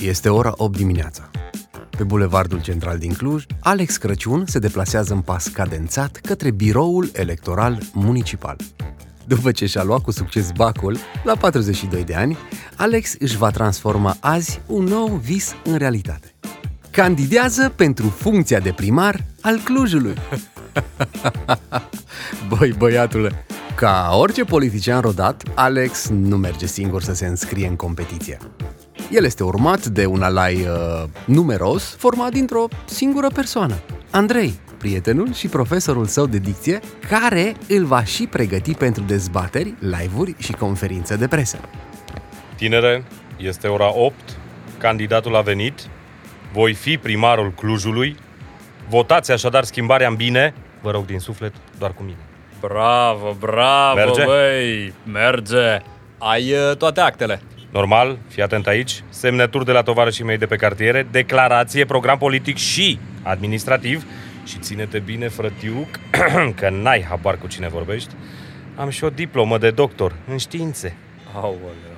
Este ora 8 dimineața. Pe bulevardul central din Cluj, Alex Crăciun se deplasează în pas cadențat către biroul electoral municipal. După ce și-a luat cu succes bacul, la 42 de ani, Alex își va transforma azi un nou vis în realitate. Candidează pentru funcția de primar al Clujului. Băi, băiatule, ca orice politician rodat, Alex nu merge singur să se înscrie în competiție. El este urmat de un alai uh, numeros, format dintr-o singură persoană, Andrei, prietenul și profesorul său de dicție, care îl va și pregăti pentru dezbateri, live-uri și conferințe de presă. Tinere, este ora 8, candidatul a venit, voi fi primarul Clujului, votați așadar schimbarea în bine, vă rog din suflet, doar cu mine. Bravo, bravo, Merge? băi, merge. Ai uh, toate actele. Normal, fii atent aici, semnături de la tovarășii mei de pe cartiere, declarație, program politic și administrativ și ține-te bine, frătiuc, că n-ai habar cu cine vorbești. Am și o diplomă de doctor în științe. Aoleu.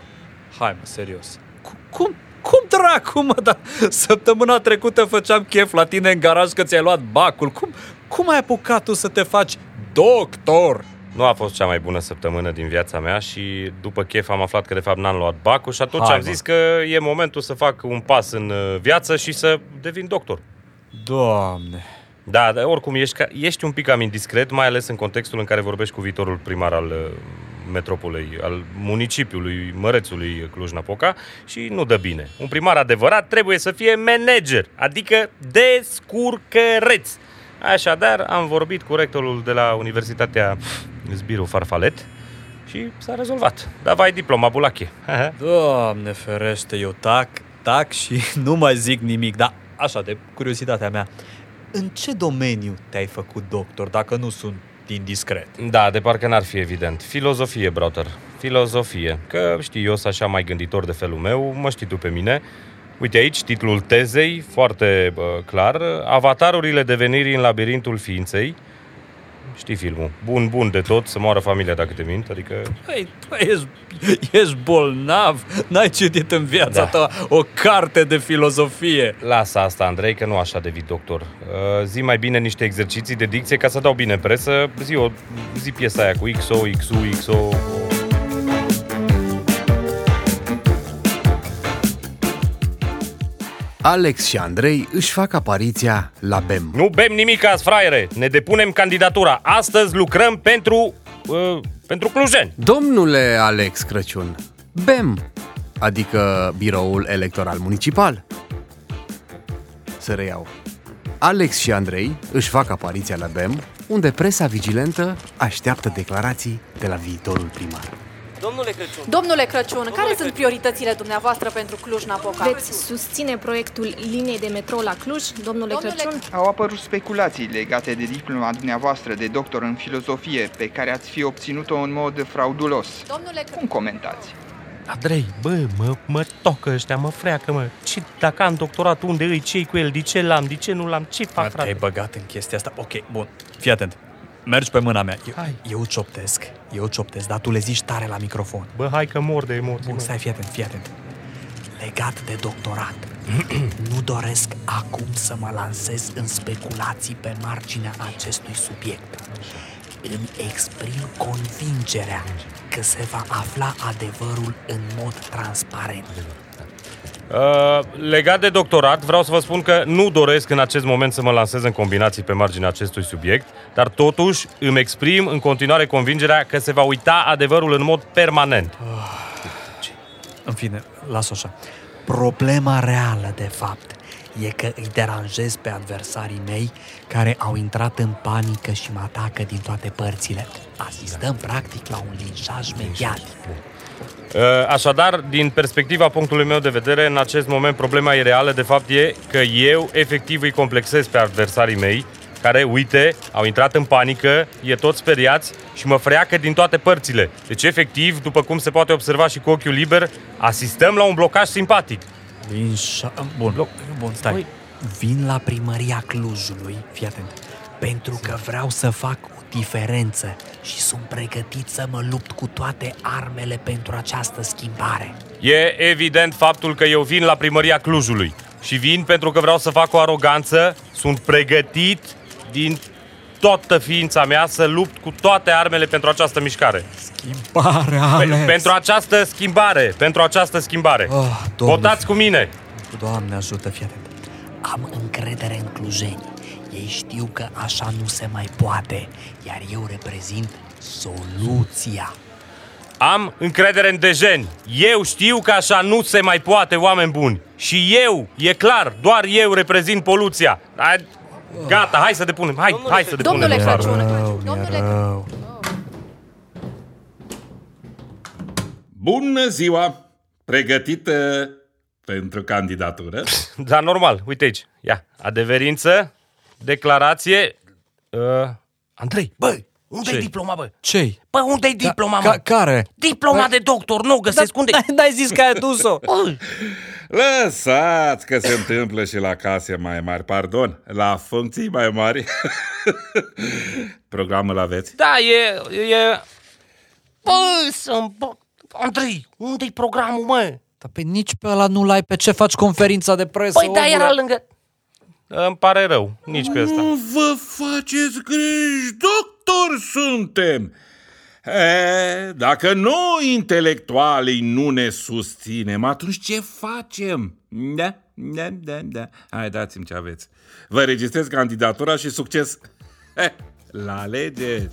Hai, mă, serios. Cum, cum, cum dracu, mă, dar săptămâna trecută făceam chef la tine în garaj că ți-ai luat bacul. Cum, cum ai apucat tu să te faci doctor? Nu a fost cea mai bună săptămână din viața mea și după chef am aflat că de fapt n-am luat bacul și atunci Hai, am mă. zis că e momentul să fac un pas în uh, viață și să devin doctor. Doamne. Da, dar oricum ești, ca, ești un pic cam indiscret, mai ales în contextul în care vorbești cu viitorul primar al uh, metropolei, al municipiului Mărețului Cluj-Napoca și nu dă bine. Un primar adevărat trebuie să fie manager, adică descurcăreț. Așadar, am vorbit cu rectorul de la Universitatea Zbiru Farfalet și s-a rezolvat. Da, vai diploma, Bulache. Doamne ferește, eu tac, tac și nu mai zic nimic, dar așa, de curiozitatea mea, în ce domeniu te-ai făcut doctor, dacă nu sunt indiscret? Da, de parcă n-ar fi evident. Filozofie, brother. Filozofie. Că știi, eu sunt așa mai gânditor de felul meu, mă știi tu pe mine. Uite aici, titlul tezei, foarte uh, clar, Avatarurile devenirii în labirintul ființei. Știi filmul. Bun, bun de tot, să moară familia dacă te mint, adică... Păi, tu ești, ești bolnav, n-ai citit în viața Da. ta o carte de filozofie. Lasă asta, Andrei, că nu așa devii doctor. Uh, zi mai bine niște exerciții de dicție ca să dau bine în presă. Zi, o, zi piesa aia cu XO, XU, XO... Alex și Andrei își fac apariția la BEM. Nu bem nimic azi, fraiere! Ne depunem candidatura. Astăzi lucrăm pentru... Uh, pentru clujeni. Domnule Alex Crăciun, BEM, adică Biroul Electoral Municipal. Să reiau. Alex și Andrei își fac apariția la BEM, unde presa vigilentă așteaptă declarații de la viitorul primar. Domnule Crăciun, Domnule Crăciun, care sunt prioritățile dumneavoastră pentru Cluj-Napoca? Veți susține proiectul liniei de metrou la Cluj, domnule, Domnule Crăciun? Au apărut speculații legate de diploma dumneavoastră de doctor în filozofie pe care ați fi obținut-o în mod fraudulos. Domnule Cum Crăciun, comentați? Andrei, bă, mă, mă tocă ăștia, mă freacă, mă. Ce, dacă am doctorat, unde îi, ce cu el, de ce l-am, de ce nu l-am, ce fac, Te-ai frate? băgat în chestia asta? Ok, bun, fii atent. Mergi pe mâna mea. Eu, Hai. eu cioptesc, eu cioptesc, dar tu le zici tare la microfon. Bă, hai că mor de emoții, Bun, mă. stai, fii atent, fii atent. Legat de doctorat, nu doresc acum să mă lansez în speculații pe marginea acestui subiect. Îmi exprim convingerea că se va afla adevărul în mod transparent. Uh, legat de doctorat, vreau să vă spun că nu doresc în acest moment să mă lansez în combinații pe marginea acestui subiect, dar totuși îmi exprim în continuare convingerea că se va uita adevărul în mod permanent. În fine, las așa. Problema reală, de fapt, e că îi deranjez pe adversarii mei care au intrat în panică și mă atacă din toate părțile. Asistăm, practic, la un linșaj mediatic. Uh, Așadar, din perspectiva punctului meu de vedere, în acest moment problema e reală, de fapt e că eu efectiv îi complexez pe adversarii mei, care, uite, au intrat în panică, e tot speriați și mă freacă din toate părțile. Deci, efectiv, după cum se poate observa și cu ochiul liber, asistăm la un blocaj simpatic. Linșa... Bun, bun, stai. Păi- Vin la primăria Clujului, fii atent, pentru că vreau să fac o diferență și sunt pregătit să mă lupt cu toate armele pentru această schimbare. E evident faptul că eu vin la primăria Clujului și vin pentru că vreau să fac o aroganță, sunt pregătit din toată ființa mea să lupt cu toate armele pentru această mișcare. Schimbare, Pe- Alex! pentru această schimbare, pentru această schimbare. Oh, Doamne. Votați cu mine! Doamne ajută, fii atent. Am încredere în clujeni. Ei știu că așa nu se mai poate, iar eu reprezint soluția. Am încredere în dejeni. Eu știu că așa nu se mai poate, oameni buni. Și eu, e clar, doar eu reprezint poluția. Hai, Gata, hai să depunem, hai, hai să depunem. Domnule dosarul. Crăciun, domnule Rău. Bună ziua! Pregătită pentru candidatură? Da, normal, uite aici. Ia, adeverință, declarație... Uh, Andrei, Băi, unde-i Ce? diploma, bă? Ce-i? Bă, unde-i diploma, ca, mă? care? Diploma de doctor, nu o găsesc, unde N-ai- N-ai zis că ai adus-o? Bă, Lăsați că se întâmplă și la case mai mari, pardon, la funcții mai mari. Programul aveți? da, e, e... bă, să bă, Andrei, unde-i programul, mă? Dar pe nici pe ăla nu l-ai pe ce faci conferința de presă, Păi da, omule? era lângă... Îmi pare rău, nici pe ăsta. Nu vă faceți griji, doctor suntem! E, dacă noi, intelectualii, nu ne susținem, atunci ce facem? Da, da, da, da. Hai, dați-mi ce aveți. Vă registrez candidatura și succes! He, la alegeri!